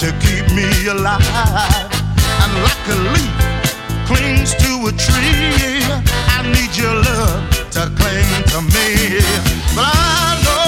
To keep me alive. And like a leaf clings to a tree, I need your love to cling to me. But I know